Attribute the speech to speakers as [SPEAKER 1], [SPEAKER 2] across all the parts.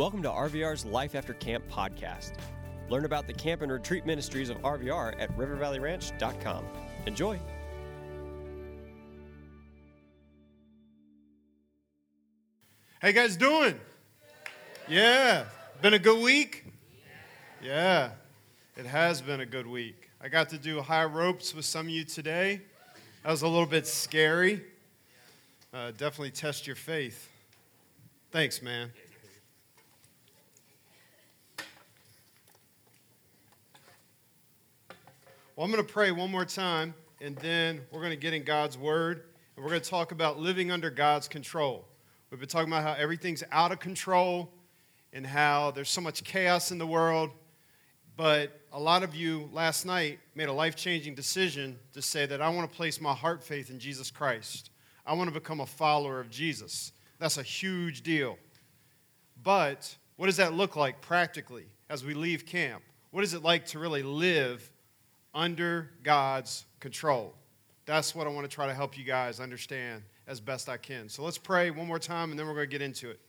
[SPEAKER 1] Welcome to RVR's Life After Camp podcast. Learn about the camp and retreat ministries of RVR at rivervalleyranch.com. Enjoy.
[SPEAKER 2] How you guys doing? Yeah. Been a good week? Yeah. It has been a good week. I got to do high ropes with some of you today. That was a little bit scary. Uh, definitely test your faith. Thanks, man. Well, I'm going to pray one more time, and then we're going to get in God's Word, and we're going to talk about living under God's control. We've been talking about how everything's out of control and how there's so much chaos in the world. But a lot of you last night made a life changing decision to say that I want to place my heart faith in Jesus Christ. I want to become a follower of Jesus. That's a huge deal. But what does that look like practically as we leave camp? What is it like to really live under God's control? That's what I want to try to help you guys understand as best I can. So let's pray one more time and then we're going to get into it.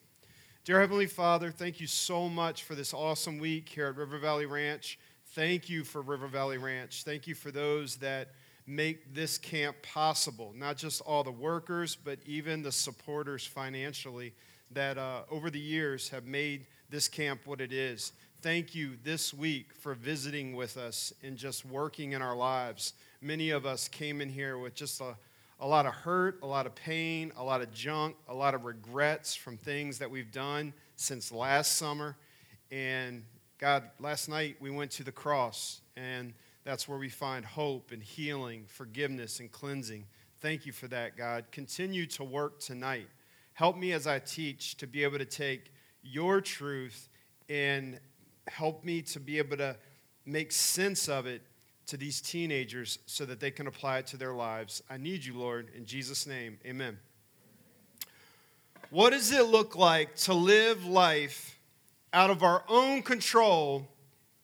[SPEAKER 2] Dear Heavenly Father, thank you so much for this awesome week here at River Valley Ranch. Thank you for River Valley Ranch. Thank you for those that make this camp possible, not just all the workers, but even the supporters financially that uh, over the years have made this camp what it is. Thank you this week for visiting with us and just working in our lives. Many of us came in here with just a a lot of hurt, a lot of pain, a lot of junk, a lot of regrets from things that we've done since last summer. And God, last night we went to the cross, and that's where we find hope and healing, forgiveness and cleansing. Thank you for that, God. Continue to work tonight. Help me as I teach to be able to take your truth and help me to be able to make sense of it to these teenagers so that they can apply it to their lives. I need you, Lord, in Jesus' name. Amen. What does it look like to live life out of our own control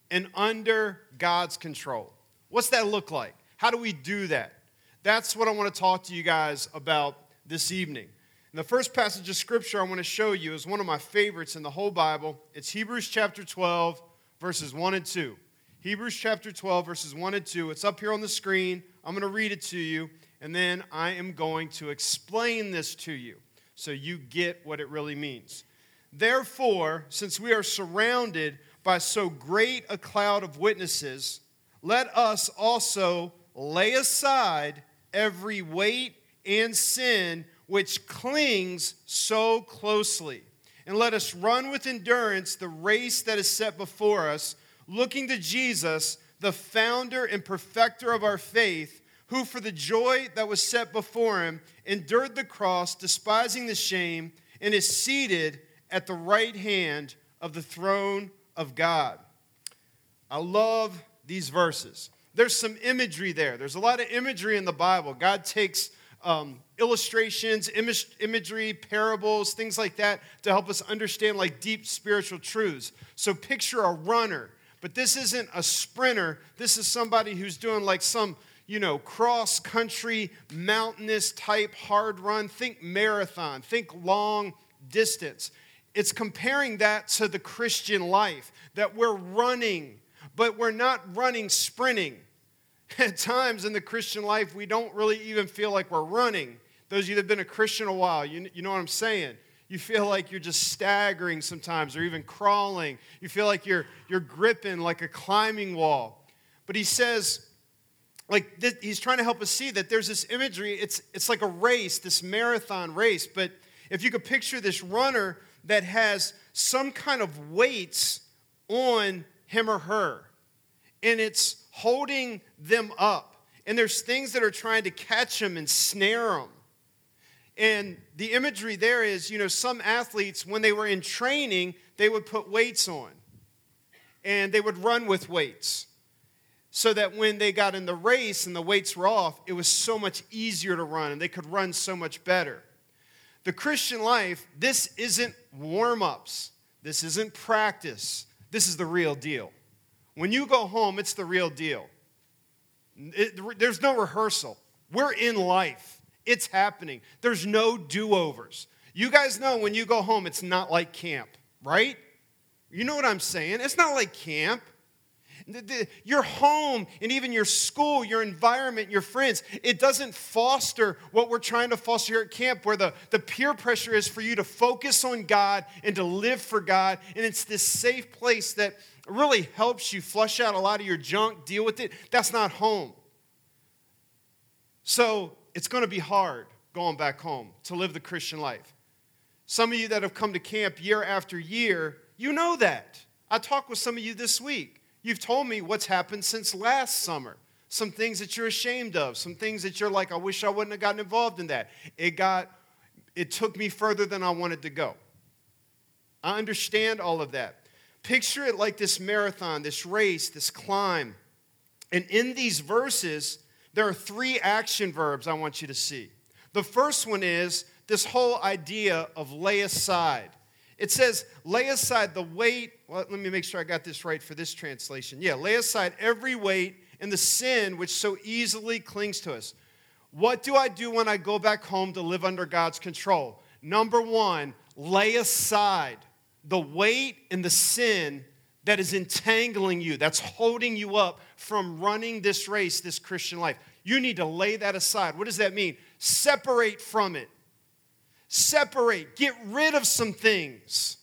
[SPEAKER 2] and under God's control? What's that look like? How do we do that? That's what I want to talk to you guys about this evening. And the first passage of scripture I want to show you is one of my favorites in the whole Bible. It's Hebrews chapter 12, verses 1 and 2. Hebrews chapter 12, verses 1 and 2. It's up here on the screen. I'm going to read it to you, and then I am going to explain this to you so you get what it really means. Therefore, since we are surrounded by so great a cloud of witnesses, let us also lay aside every weight and sin which clings so closely. And let us run with endurance the race that is set before us looking to Jesus, the founder and perfecter of our faith, who for the joy that was set before him endured the cross, despising the shame, and is seated at the right hand of the throne of God. I love these verses. There's some imagery there. There's a lot of imagery in the Bible. God takes um, illustrations, image, imagery, parables, things like that to help us understand like deep spiritual truths. So picture a runner but this isn't a sprinter. This is somebody who's doing like some, you know, cross country, mountainous type hard run. Think marathon, think long distance. It's comparing that to the Christian life that we're running, but we're not running sprinting. At times in the Christian life, we don't really even feel like we're running. Those of you that have been a Christian a while, you, you know what I'm saying. You feel like you're just staggering sometimes or even crawling. You feel like you're, you're gripping like a climbing wall. But he says, like, this, he's trying to help us see that there's this imagery. It's, it's like a race, this marathon race. But if you could picture this runner that has some kind of weights on him or her, and it's holding them up. And there's things that are trying to catch them and snare them. And the imagery there is, you know, some athletes, when they were in training, they would put weights on and they would run with weights so that when they got in the race and the weights were off, it was so much easier to run and they could run so much better. The Christian life, this isn't warm ups, this isn't practice, this is the real deal. When you go home, it's the real deal. It, there's no rehearsal. We're in life. It's happening. There's no do overs. You guys know when you go home, it's not like camp, right? You know what I'm saying? It's not like camp. The, the, your home and even your school, your environment, your friends, it doesn't foster what we're trying to foster here at camp, where the, the peer pressure is for you to focus on God and to live for God. And it's this safe place that really helps you flush out a lot of your junk, deal with it. That's not home. So it's going to be hard going back home to live the Christian life. Some of you that have come to camp year after year, you know that. I talked with some of you this week. You've told me what's happened since last summer. Some things that you're ashamed of, some things that you're like, I wish I wouldn't have gotten involved in that. It got, it took me further than I wanted to go. I understand all of that. Picture it like this marathon, this race, this climb. And in these verses, there are three action verbs I want you to see. The first one is this whole idea of lay aside. It says, lay aside the weight. Well, let me make sure I got this right for this translation. Yeah, lay aside every weight and the sin which so easily clings to us. What do I do when I go back home to live under God's control? Number one, lay aside the weight and the sin that is entangling you, that's holding you up from running this race, this Christian life. You need to lay that aside. What does that mean? Separate from it. Separate, get rid of some things,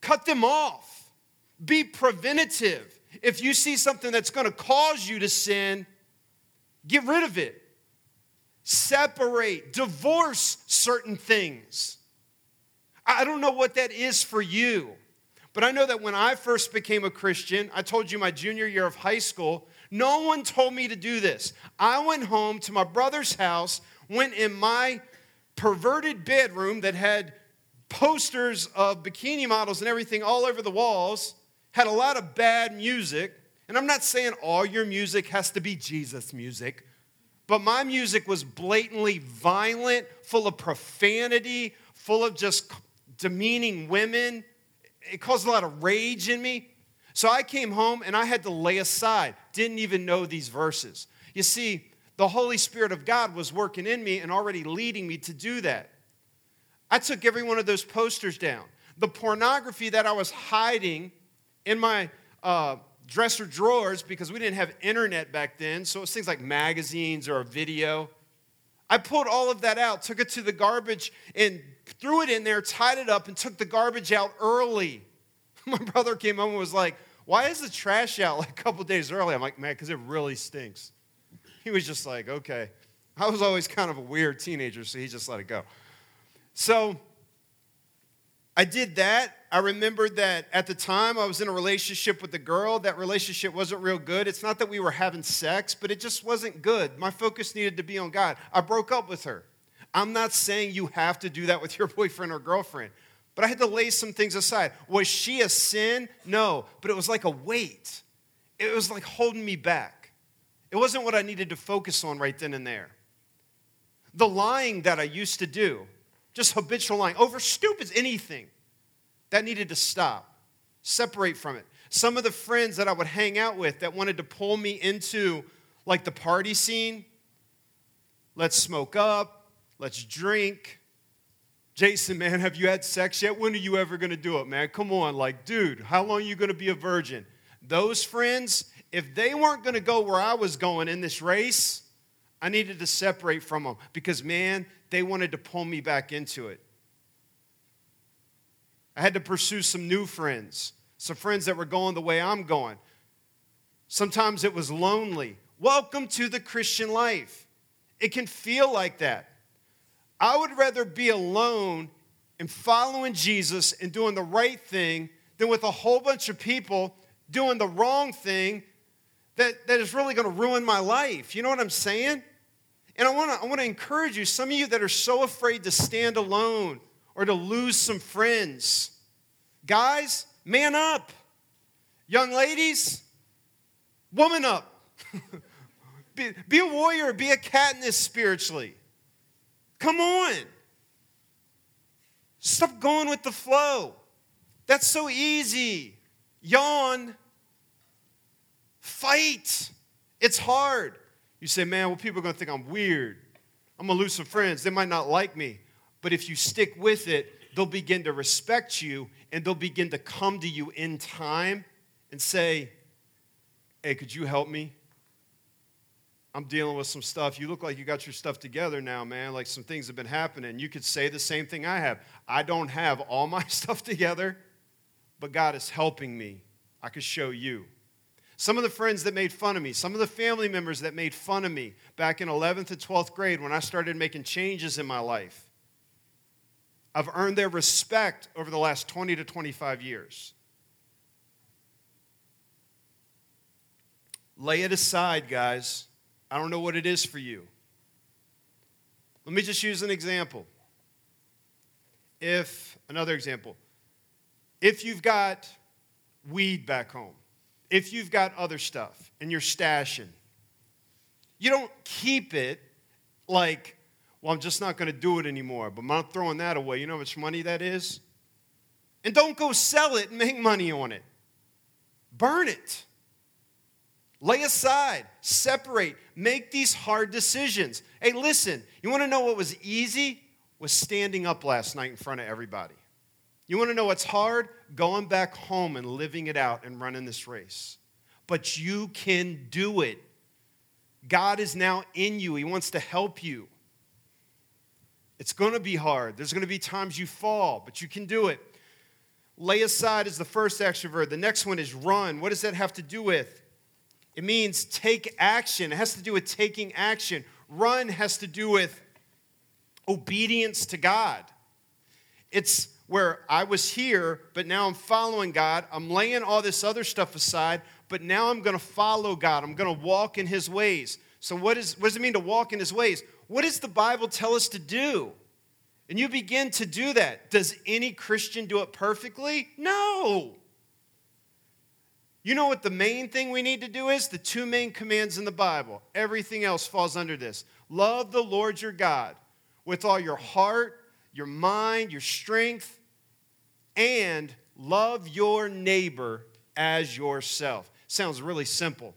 [SPEAKER 2] cut them off, be preventative. If you see something that's going to cause you to sin, get rid of it. Separate, divorce certain things. I don't know what that is for you, but I know that when I first became a Christian, I told you my junior year of high school, no one told me to do this. I went home to my brother's house, went in my perverted bedroom that had posters of bikini models and everything all over the walls, had a lot of bad music. And I'm not saying all your music has to be Jesus music, but my music was blatantly violent, full of profanity, full of just demeaning women. It caused a lot of rage in me. So I came home and I had to lay aside, didn't even know these verses. You see, the Holy Spirit of God was working in me and already leading me to do that. I took every one of those posters down. The pornography that I was hiding in my uh, dresser drawers because we didn't have internet back then, so it was things like magazines or a video. I pulled all of that out, took it to the garbage, and threw it in there, tied it up, and took the garbage out early. My brother came home and was like, Why is the trash out like a couple days early? I'm like, Man, because it really stinks. He was just like, okay. I was always kind of a weird teenager, so he just let it go. So I did that. I remembered that at the time I was in a relationship with a girl. That relationship wasn't real good. It's not that we were having sex, but it just wasn't good. My focus needed to be on God. I broke up with her. I'm not saying you have to do that with your boyfriend or girlfriend, but I had to lay some things aside. Was she a sin? No, but it was like a weight. It was like holding me back. It wasn't what I needed to focus on right then and there. The lying that I used to do, just habitual lying over stupid anything, that needed to stop. Separate from it. Some of the friends that I would hang out with that wanted to pull me into like the party scene, let's smoke up, let's drink. Jason, man, have you had sex yet? When are you ever going to do it, man? Come on, like, dude, how long are you going to be a virgin? Those friends, if they weren't going to go where I was going in this race, I needed to separate from them because, man, they wanted to pull me back into it. I had to pursue some new friends, some friends that were going the way I'm going. Sometimes it was lonely. Welcome to the Christian life. It can feel like that. I would rather be alone and following Jesus and doing the right thing than with a whole bunch of people doing the wrong thing that, that is really going to ruin my life. You know what I'm saying? And I want to I want to encourage you, some of you that are so afraid to stand alone or to lose some friends. Guys, man up. Young ladies, woman up. be, be a warrior, be a Katniss spiritually. Come on. Stop going with the flow. That's so easy. Yawn. Fight. It's hard. You say, man, well, people are going to think I'm weird. I'm going to lose some friends. They might not like me. But if you stick with it, they'll begin to respect you and they'll begin to come to you in time and say, Hey, could you help me? I'm dealing with some stuff. You look like you got your stuff together now, man. Like some things have been happening. You could say the same thing I have. I don't have all my stuff together, but God is helping me. I could show you. Some of the friends that made fun of me, some of the family members that made fun of me back in 11th and 12th grade when I started making changes in my life, I've earned their respect over the last 20 to 25 years. Lay it aside, guys. I don't know what it is for you. Let me just use an example. If, another example, if you've got weed back home, if you've got other stuff and you're stashing, you don't keep it like, well, I'm just not going to do it anymore, but I'm not throwing that away. You know how much money that is? And don't go sell it and make money on it. Burn it. Lay aside, separate, make these hard decisions. Hey, listen, you want to know what was easy? Was standing up last night in front of everybody. You want to know what's hard? Going back home and living it out and running this race. But you can do it. God is now in you, He wants to help you. It's going to be hard. There's going to be times you fall, but you can do it. Lay aside is the first action verb. The next one is run. What does that have to do with? It means take action. It has to do with taking action. Run has to do with obedience to God. It's where I was here, but now I'm following God. I'm laying all this other stuff aside, but now I'm going to follow God. I'm going to walk in His ways. So, what, is, what does it mean to walk in His ways? What does the Bible tell us to do? And you begin to do that. Does any Christian do it perfectly? No. You know what the main thing we need to do is? The two main commands in the Bible. Everything else falls under this. Love the Lord your God with all your heart, your mind, your strength, and love your neighbor as yourself. Sounds really simple.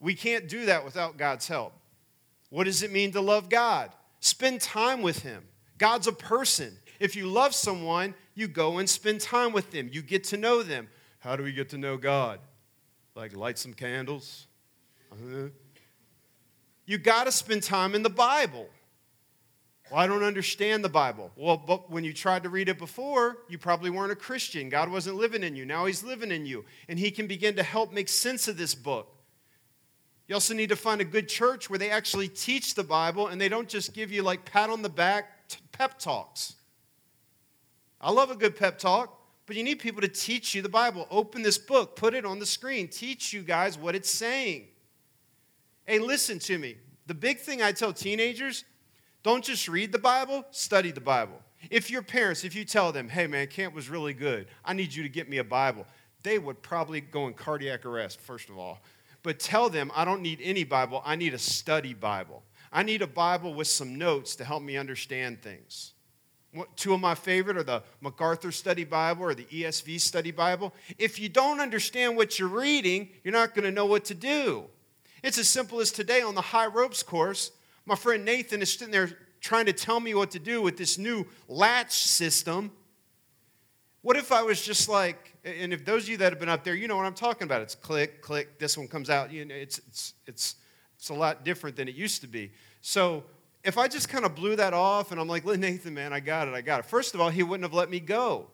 [SPEAKER 2] We can't do that without God's help. What does it mean to love God? Spend time with Him. God's a person. If you love someone, you go and spend time with them, you get to know them. How do we get to know God? Like light some candles? Uh-huh. You got to spend time in the Bible. Well, I don't understand the Bible. Well, but when you tried to read it before, you probably weren't a Christian. God wasn't living in you. Now He's living in you. And He can begin to help make sense of this book. You also need to find a good church where they actually teach the Bible and they don't just give you like pat on the back pep talks. I love a good pep talk. But you need people to teach you the Bible. Open this book, put it on the screen, teach you guys what it's saying. Hey, listen to me. The big thing I tell teenagers don't just read the Bible, study the Bible. If your parents, if you tell them, hey man, camp was really good, I need you to get me a Bible, they would probably go in cardiac arrest, first of all. But tell them, I don't need any Bible, I need a study Bible. I need a Bible with some notes to help me understand things. Two of my favorite are the MacArthur Study Bible or the ESV Study Bible. If you don't understand what you're reading, you're not going to know what to do. It's as simple as today on the high ropes course. My friend Nathan is sitting there trying to tell me what to do with this new latch system. What if I was just like, and if those of you that have been up there, you know what I'm talking about. It's click, click, this one comes out. You know, it's, it's, it's, it's a lot different than it used to be. So if I just kind of blew that off and I'm like, Nathan, man, I got it, I got it. First of all, he wouldn't have let me go.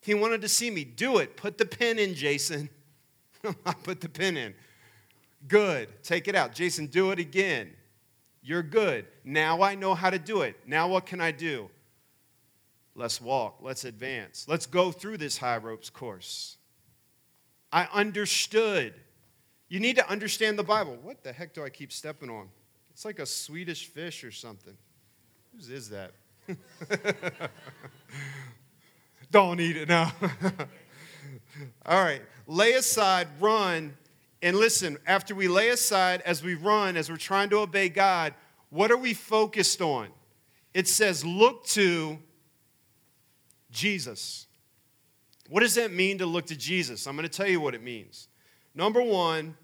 [SPEAKER 2] He wanted to see me do it. Put the pin in, Jason. I put the pin in. Good. Take it out. Jason, do it again. You're good. Now I know how to do it. Now what can I do? Let's walk. Let's advance. Let's go through this high ropes course. I understood. You need to understand the Bible. What the heck do I keep stepping on? It's like a Swedish fish or something. Whose is that? Don't eat it now. All right. Lay aside, run, and listen. After we lay aside, as we run, as we're trying to obey God, what are we focused on? It says, look to Jesus. What does that mean to look to Jesus? I'm going to tell you what it means. Number one,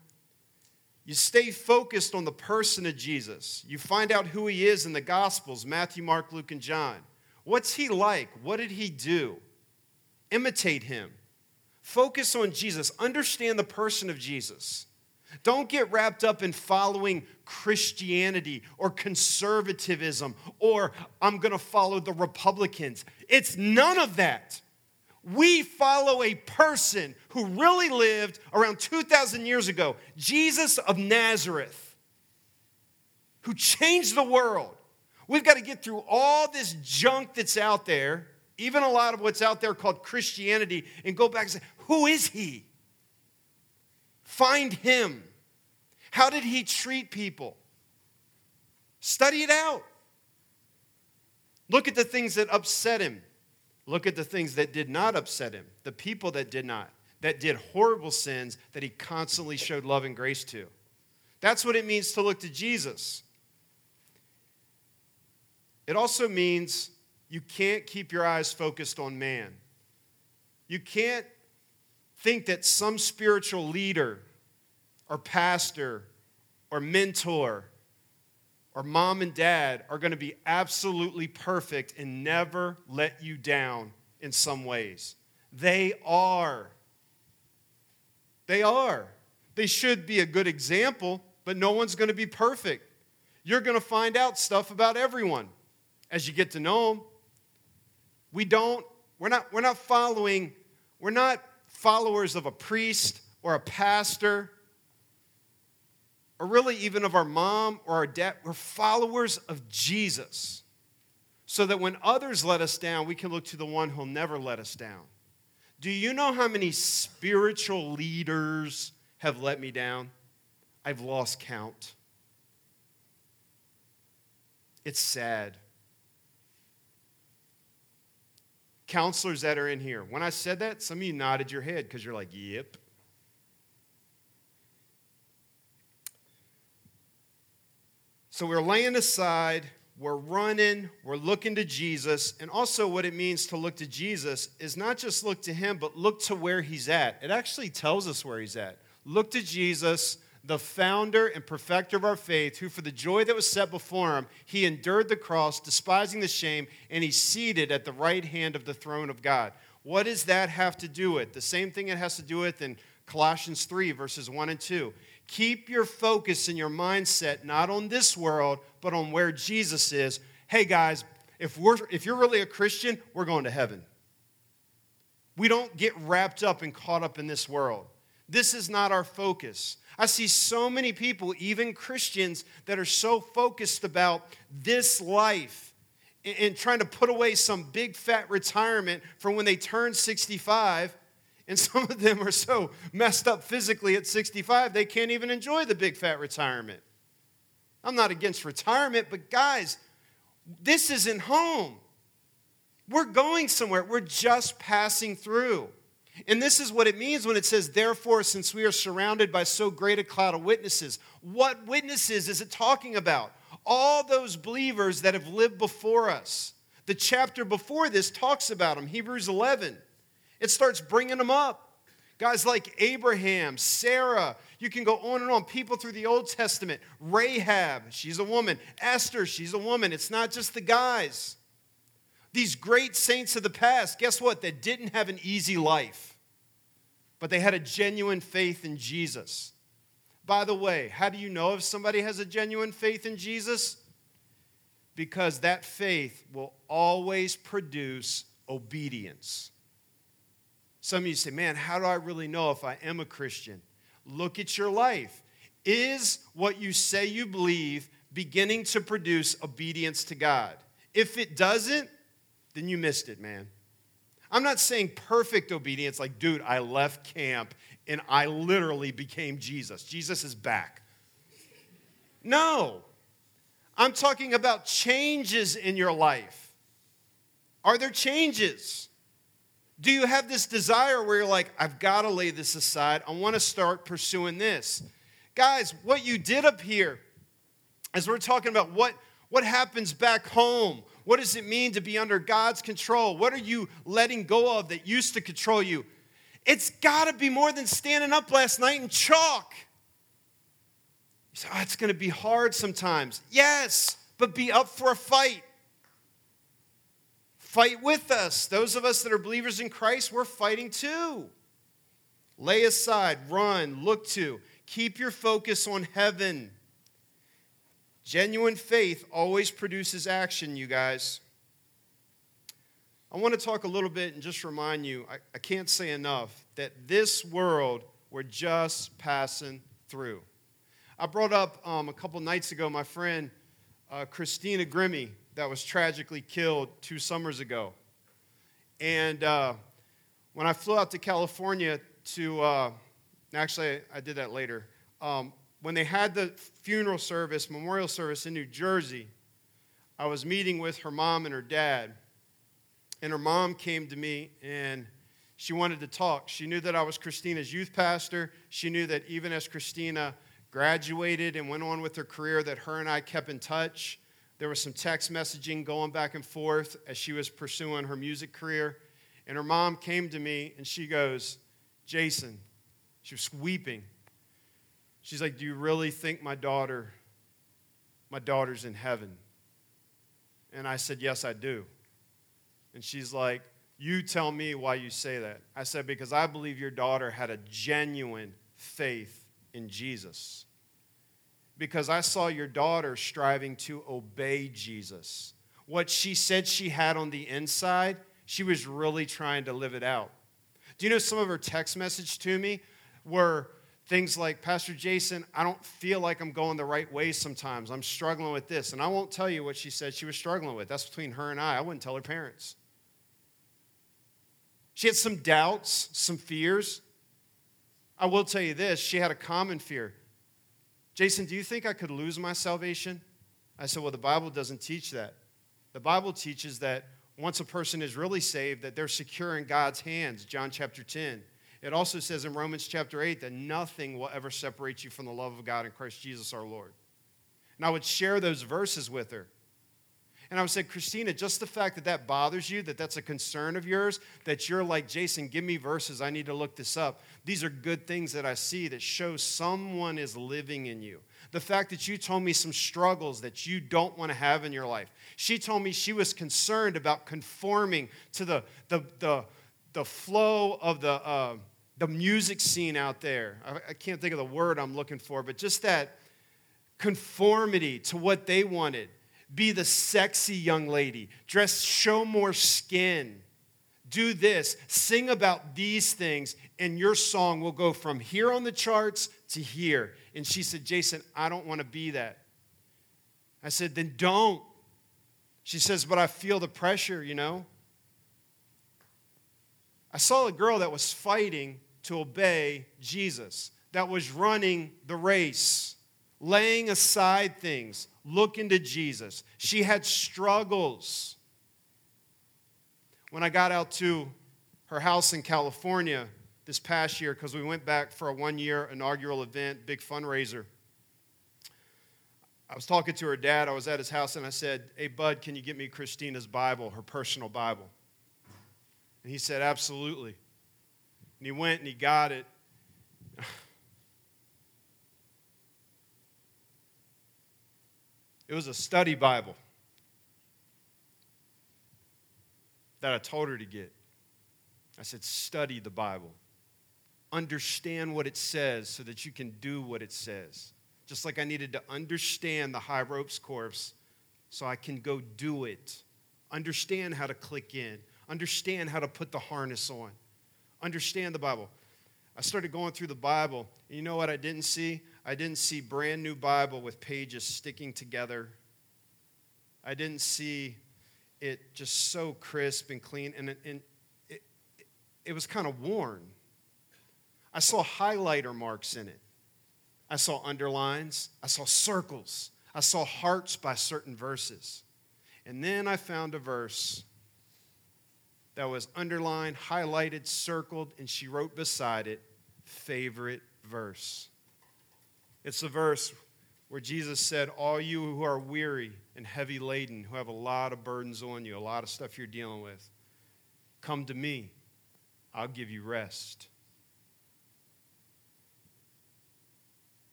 [SPEAKER 2] you stay focused on the person of Jesus. You find out who he is in the Gospels Matthew, Mark, Luke, and John. What's he like? What did he do? Imitate him. Focus on Jesus. Understand the person of Jesus. Don't get wrapped up in following Christianity or conservatism or I'm going to follow the Republicans. It's none of that. We follow a person who really lived around 2,000 years ago, Jesus of Nazareth, who changed the world. We've got to get through all this junk that's out there, even a lot of what's out there called Christianity, and go back and say, Who is he? Find him. How did he treat people? Study it out. Look at the things that upset him. Look at the things that did not upset him, the people that did not, that did horrible sins that he constantly showed love and grace to. That's what it means to look to Jesus. It also means you can't keep your eyes focused on man. You can't think that some spiritual leader or pastor or mentor or mom and dad are going to be absolutely perfect and never let you down in some ways. They are. They are. They should be a good example, but no one's going to be perfect. You're going to find out stuff about everyone as you get to know them. We don't, we're not, we're not following, we're not followers of a priest or a pastor or really even of our mom or our dad. We're followers of Jesus. So that when others let us down, we can look to the one who'll never let us down. Do you know how many spiritual leaders have let me down? I've lost count. It's sad. Counselors that are in here, when I said that, some of you nodded your head because you're like, yep. So we're laying aside, we're running, we're looking to Jesus. And also, what it means to look to Jesus is not just look to him, but look to where he's at. It actually tells us where he's at. Look to Jesus, the founder and perfecter of our faith, who for the joy that was set before him, he endured the cross, despising the shame, and he's seated at the right hand of the throne of God. What does that have to do with? The same thing it has to do with in Colossians 3, verses 1 and 2. Keep your focus and your mindset not on this world, but on where Jesus is. Hey, guys, if, we're, if you're really a Christian, we're going to heaven. We don't get wrapped up and caught up in this world. This is not our focus. I see so many people, even Christians, that are so focused about this life and trying to put away some big fat retirement for when they turn 65 and some of them are so messed up physically at 65, they can't even enjoy the big fat retirement. I'm not against retirement, but guys, this isn't home. We're going somewhere, we're just passing through. And this is what it means when it says, therefore, since we are surrounded by so great a cloud of witnesses. What witnesses is it talking about? All those believers that have lived before us. The chapter before this talks about them, Hebrews 11. It starts bringing them up. Guys like Abraham, Sarah, you can go on and on. People through the Old Testament. Rahab, she's a woman. Esther, she's a woman. It's not just the guys. These great saints of the past, guess what? They didn't have an easy life, but they had a genuine faith in Jesus. By the way, how do you know if somebody has a genuine faith in Jesus? Because that faith will always produce obedience. Some of you say, man, how do I really know if I am a Christian? Look at your life. Is what you say you believe beginning to produce obedience to God? If it doesn't, then you missed it, man. I'm not saying perfect obedience, like, dude, I left camp and I literally became Jesus. Jesus is back. No. I'm talking about changes in your life. Are there changes? Do you have this desire where you're like, I've got to lay this aside? I want to start pursuing this. Guys, what you did up here, as we're talking about what, what happens back home, what does it mean to be under God's control? What are you letting go of that used to control you? It's got to be more than standing up last night and chalk. You say, oh, it's going to be hard sometimes. Yes, but be up for a fight. Fight with us. Those of us that are believers in Christ, we're fighting too. Lay aside, run, look to. Keep your focus on heaven. Genuine faith always produces action, you guys. I want to talk a little bit and just remind you I, I can't say enough that this world we're just passing through. I brought up um, a couple nights ago my friend uh, Christina Grimmie that was tragically killed two summers ago. And uh, when I flew out to California to, uh, actually, I did that later. Um, when they had the funeral service, memorial service in New Jersey, I was meeting with her mom and her dad. And her mom came to me and she wanted to talk. She knew that I was Christina's youth pastor. She knew that even as Christina graduated and went on with her career, that her and I kept in touch. There was some text messaging going back and forth as she was pursuing her music career. And her mom came to me and she goes, Jason, she was weeping. She's like, Do you really think my daughter, my daughter's in heaven? And I said, Yes, I do. And she's like, you tell me why you say that. I said, Because I believe your daughter had a genuine faith in Jesus. Because I saw your daughter striving to obey Jesus. What she said she had on the inside, she was really trying to live it out. Do you know some of her text message to me were things like, Pastor Jason, I don't feel like I'm going the right way sometimes. I'm struggling with this. And I won't tell you what she said she was struggling with. That's between her and I. I wouldn't tell her parents. She had some doubts, some fears. I will tell you this she had a common fear. Jason, do you think I could lose my salvation? I said, Well, the Bible doesn't teach that. The Bible teaches that once a person is really saved, that they're secure in God's hands, John chapter 10. It also says in Romans chapter 8 that nothing will ever separate you from the love of God in Christ Jesus our Lord. And I would share those verses with her. And I would say, Christina, just the fact that that bothers you, that that's a concern of yours, that you're like, Jason, give me verses. I need to look this up. These are good things that I see that show someone is living in you. The fact that you told me some struggles that you don't want to have in your life. She told me she was concerned about conforming to the, the, the, the flow of the, uh, the music scene out there. I, I can't think of the word I'm looking for, but just that conformity to what they wanted be the sexy young lady. Dress, show more skin. Do this. Sing about these things, and your song will go from here on the charts to here. And she said, Jason, I don't want to be that. I said, then don't. She says, but I feel the pressure, you know. I saw a girl that was fighting to obey Jesus, that was running the race, laying aside things, look into Jesus. She had struggles. When I got out to her house in California this past year, because we went back for a one year inaugural event, big fundraiser, I was talking to her dad. I was at his house and I said, Hey, Bud, can you get me Christina's Bible, her personal Bible? And he said, Absolutely. And he went and he got it. It was a study Bible that I told her to get. I said, study the Bible. Understand what it says so that you can do what it says. Just like I needed to understand the high ropes course so I can go do it. Understand how to click in. Understand how to put the harness on. Understand the Bible. I started going through the Bible, and you know what I didn't see? I didn't see brand new Bible with pages sticking together. I didn't see it just so crisp and clean, and, it, and it, it was kind of worn. I saw highlighter marks in it. I saw underlines. I saw circles. I saw hearts by certain verses. And then I found a verse that was underlined, highlighted, circled, and she wrote beside it, favorite verse. It's a verse where Jesus said, All you who are weary and heavy laden, who have a lot of burdens on you, a lot of stuff you're dealing with, come to me. I'll give you rest.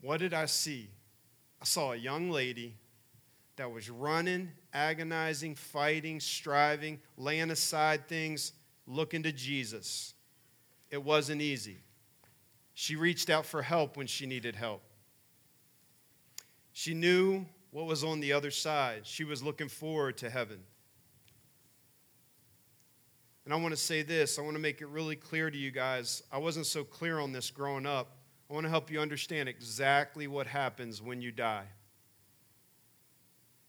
[SPEAKER 2] What did I see? I saw a young lady that was running, agonizing, fighting, striving, laying aside things, looking to Jesus. It wasn't easy. She reached out for help when she needed help. She knew what was on the other side. She was looking forward to heaven. And I want to say this I want to make it really clear to you guys. I wasn't so clear on this growing up. I want to help you understand exactly what happens when you die.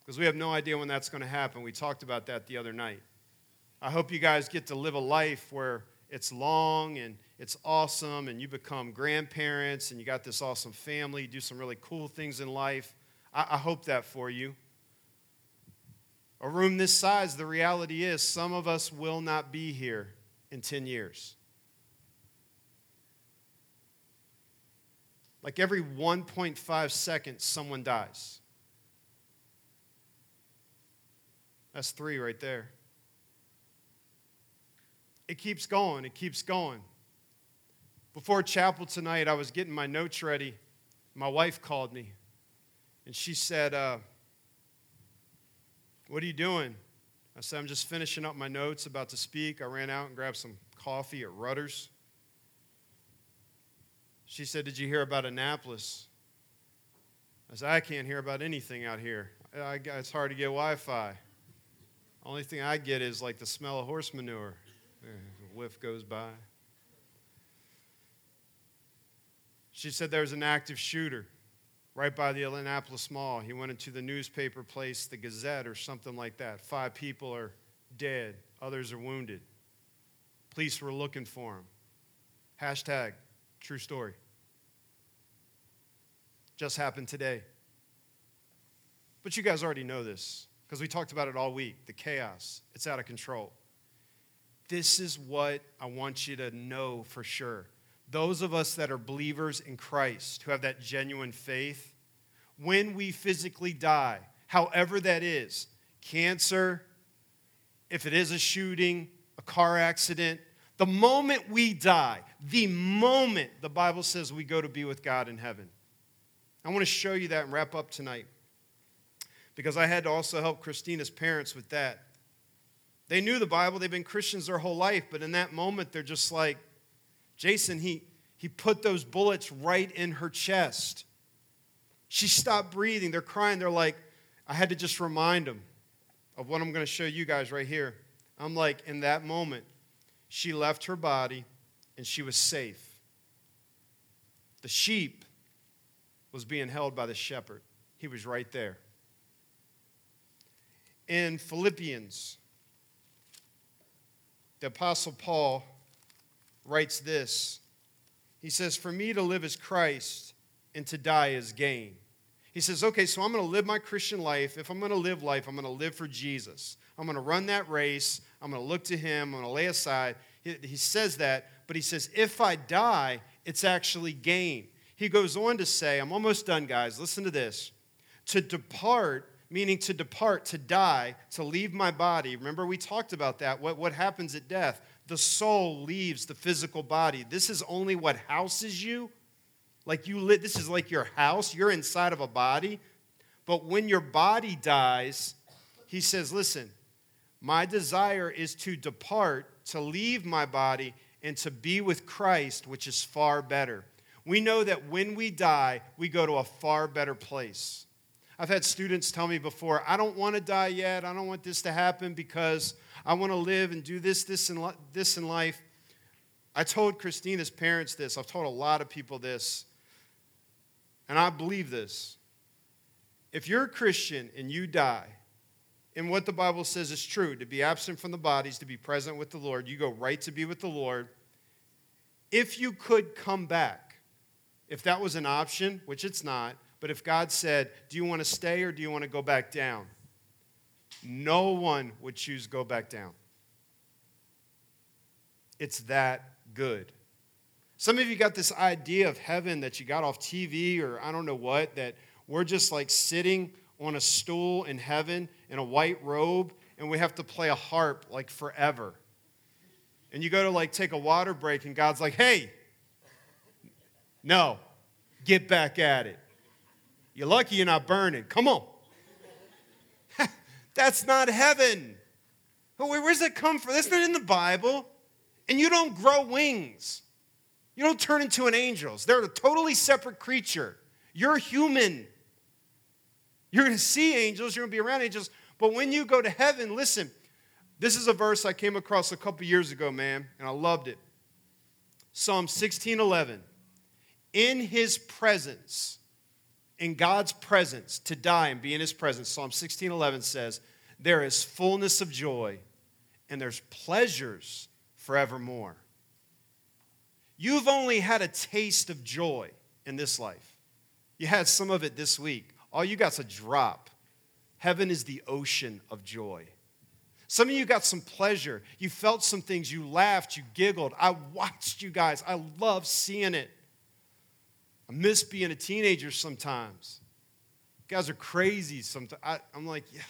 [SPEAKER 2] Because we have no idea when that's going to happen. We talked about that the other night. I hope you guys get to live a life where it's long and it's awesome and you become grandparents and you got this awesome family, you do some really cool things in life. I, I hope that for you. A room this size, the reality is some of us will not be here in 10 years. Like every 1.5 seconds, someone dies. That's three right there it keeps going, it keeps going. Before chapel tonight, I was getting my notes ready. My wife called me and she said, uh, What are you doing? I said, I'm just finishing up my notes, about to speak. I ran out and grabbed some coffee at Rutter's. She said, Did you hear about Annapolis? I said, I can't hear about anything out here. I, it's hard to get Wi Fi. Only thing I get is like the smell of horse manure. A whiff goes by. She said there was an active shooter right by the Annapolis Mall. He went into the newspaper place, the Gazette, or something like that. Five people are dead, others are wounded. Police were looking for him. Hashtag true story. Just happened today. But you guys already know this because we talked about it all week the chaos, it's out of control. This is what I want you to know for sure. Those of us that are believers in Christ, who have that genuine faith, when we physically die, however that is cancer, if it is a shooting, a car accident, the moment we die, the moment the Bible says we go to be with God in heaven. I want to show you that and wrap up tonight because I had to also help Christina's parents with that. They knew the Bible, they've been Christians their whole life, but in that moment, they're just like, Jason, he, he put those bullets right in her chest. She stopped breathing. They're crying. They're like, I had to just remind them of what I'm going to show you guys right here. I'm like, in that moment, she left her body and she was safe. The sheep was being held by the shepherd, he was right there. In Philippians the Apostle Paul writes this He says, For me to live is Christ, and to die is gain. He says, Okay, so I'm going to live my Christian life. If I'm going to live life, I'm going to live for Jesus. I'm going to run that race. I'm going to look to Him. I'm going to lay aside. He, he says that, but he says, If I die, it's actually gain. He goes on to say, I'm almost done, guys. Listen to this. To depart meaning to depart, to die, to leave my body. Remember, we talked about that. What, what happens at death? The soul leaves the physical body. This is only what houses you. Like you live, this is like your house. You're inside of a body. But when your body dies, he says, listen, my desire is to depart, to leave my body, and to be with Christ, which is far better. We know that when we die, we go to a far better place. I've had students tell me before, I don't want to die yet. I don't want this to happen because I want to live and do this, this, and this in life. I told Christina's parents this. I've told a lot of people this. And I believe this. If you're a Christian and you die, and what the Bible says is true to be absent from the bodies, to be present with the Lord, you go right to be with the Lord. If you could come back, if that was an option, which it's not, but if God said, Do you want to stay or do you want to go back down? No one would choose go back down. It's that good. Some of you got this idea of heaven that you got off TV or I don't know what, that we're just like sitting on a stool in heaven in a white robe and we have to play a harp like forever. And you go to like take a water break and God's like, hey, no, get back at it. You're lucky you're not burning. Come on. That's not heaven. Where, where's that come from? That's not in the Bible. And you don't grow wings. You don't turn into an angel. They're a totally separate creature. You're human. You're going to see angels, you're going to be around angels. But when you go to heaven, listen, this is a verse I came across a couple years ago, man, and I loved it. Psalm 16:11. In his presence, in God's presence, to die and be in his presence, Psalm 16:11 says, there is fullness of joy and there's pleasures forevermore. You've only had a taste of joy in this life. You had some of it this week. All you got's a drop. Heaven is the ocean of joy. Some of you got some pleasure. You felt some things. You laughed. You giggled. I watched you guys. I love seeing it. I miss being a teenager sometimes. You guys are crazy sometimes. I, am like, yeah.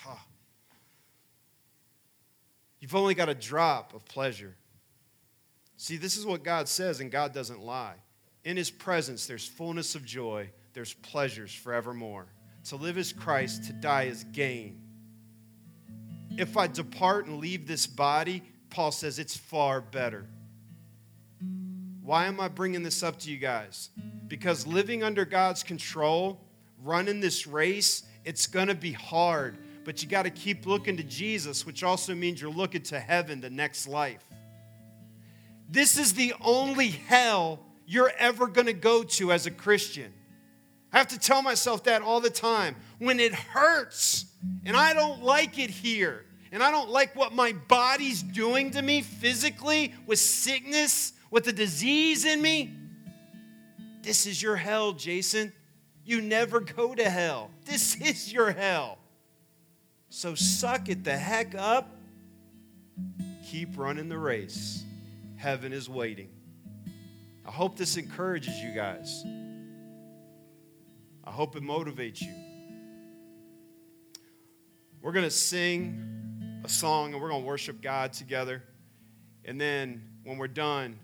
[SPEAKER 2] You've only got a drop of pleasure. See, this is what God says, and God doesn't lie. In His presence, there's fullness of joy, there's pleasures forevermore. To live is Christ, to die is gain. If I depart and leave this body, Paul says it's far better. Why am I bringing this up to you guys? Because living under God's control, running this race, it's going to be hard, but you got to keep looking to Jesus, which also means you're looking to heaven, the next life. This is the only hell you're ever going to go to as a Christian. I have to tell myself that all the time. When it hurts and I don't like it here, and I don't like what my body's doing to me physically with sickness, with the disease in me, this is your hell, Jason. You never go to hell. This is your hell. So suck it the heck up. Keep running the race. Heaven is waiting. I hope this encourages you guys. I hope it motivates you. We're going to sing a song and we're going to worship God together. And then when we're done,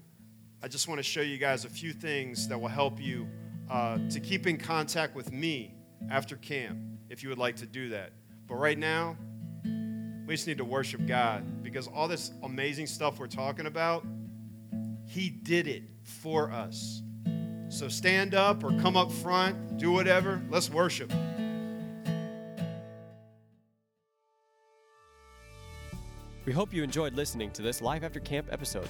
[SPEAKER 2] I just want to show you guys a few things that will help you uh, to keep in contact with me after camp if you would like to do that. But right now, we just need to worship God because all this amazing stuff we're talking about, He did it for us. So stand up or come up front, do whatever. Let's worship.
[SPEAKER 1] We hope you enjoyed listening to this Live After Camp episode.